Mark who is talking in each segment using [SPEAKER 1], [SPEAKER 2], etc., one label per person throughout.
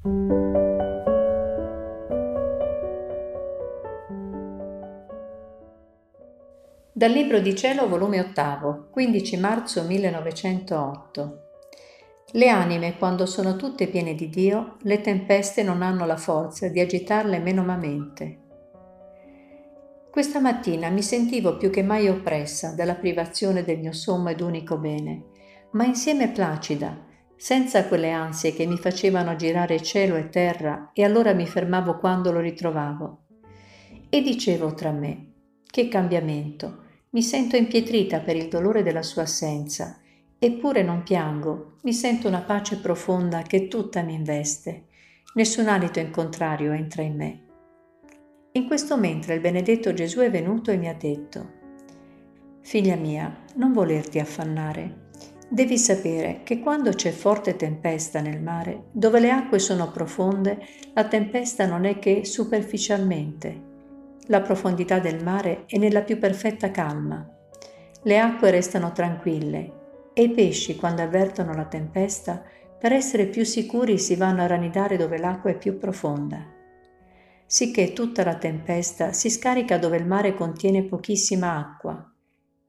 [SPEAKER 1] Dal Libro di Cielo, volume 8, 15 marzo 1908. Le anime, quando sono tutte piene di Dio, le tempeste non hanno la forza di agitarle menomamente. Questa mattina mi sentivo più che mai oppressa dalla privazione del mio sommo ed unico bene, ma insieme placida, senza quelle ansie che mi facevano girare cielo e terra e allora mi fermavo quando lo ritrovavo. E dicevo tra me, che cambiamento, mi sento impietrita per il dolore della sua assenza, eppure non piango, mi sento una pace profonda che tutta mi investe, nessun alito in contrario entra in me. In questo mentre il benedetto Gesù è venuto e mi ha detto, Figlia mia, non volerti affannare, Devi sapere che quando c'è forte tempesta nel mare, dove le acque sono profonde, la tempesta non è che superficialmente. La profondità del mare è nella più perfetta calma. Le acque restano tranquille e i pesci, quando avvertono la tempesta, per essere più sicuri si vanno a ranidare dove l'acqua è più profonda. Sicché tutta la tempesta si scarica dove il mare contiene pochissima acqua,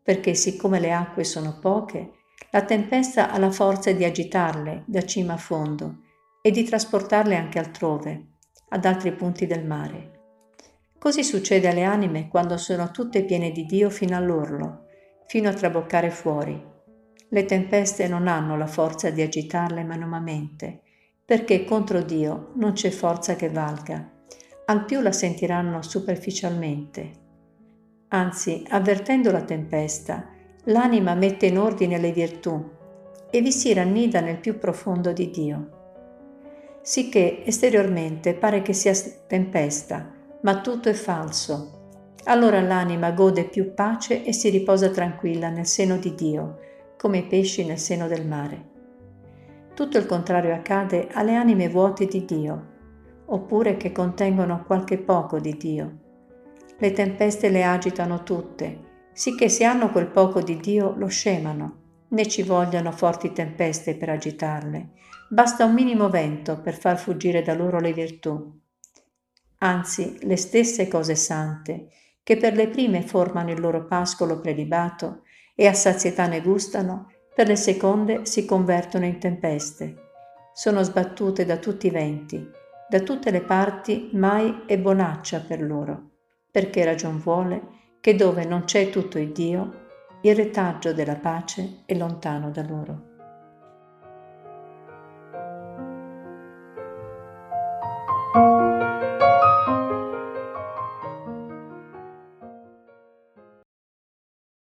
[SPEAKER 1] perché siccome le acque sono poche, la tempesta ha la forza di agitarle da cima a fondo e di trasportarle anche altrove, ad altri punti del mare. Così succede alle anime quando sono tutte piene di Dio fino all'orlo, fino a traboccare fuori. Le tempeste non hanno la forza di agitarle manomamente, perché contro Dio non c'è forza che valga. Al più la sentiranno superficialmente. Anzi, avvertendo la tempesta, l'anima mette in ordine le virtù e vi si rannida nel più profondo di Dio. Sicché esteriormente pare che sia tempesta, ma tutto è falso. Allora l'anima gode più pace e si riposa tranquilla nel seno di Dio, come i pesci nel seno del mare. Tutto il contrario accade alle anime vuote di Dio, oppure che contengono qualche poco di Dio. Le tempeste le agitano tutte, sicché se hanno quel poco di Dio lo scemano, né ci vogliono forti tempeste per agitarle, basta un minimo vento per far fuggire da loro le virtù. Anzi, le stesse cose sante, che per le prime formano il loro pascolo prelibato e a sazietà ne gustano, per le seconde si convertono in tempeste. Sono sbattute da tutti i venti, da tutte le parti mai è bonaccia per loro, perché ragion vuole che dove non c'è tutto il Dio, il retaggio della pace è lontano da loro.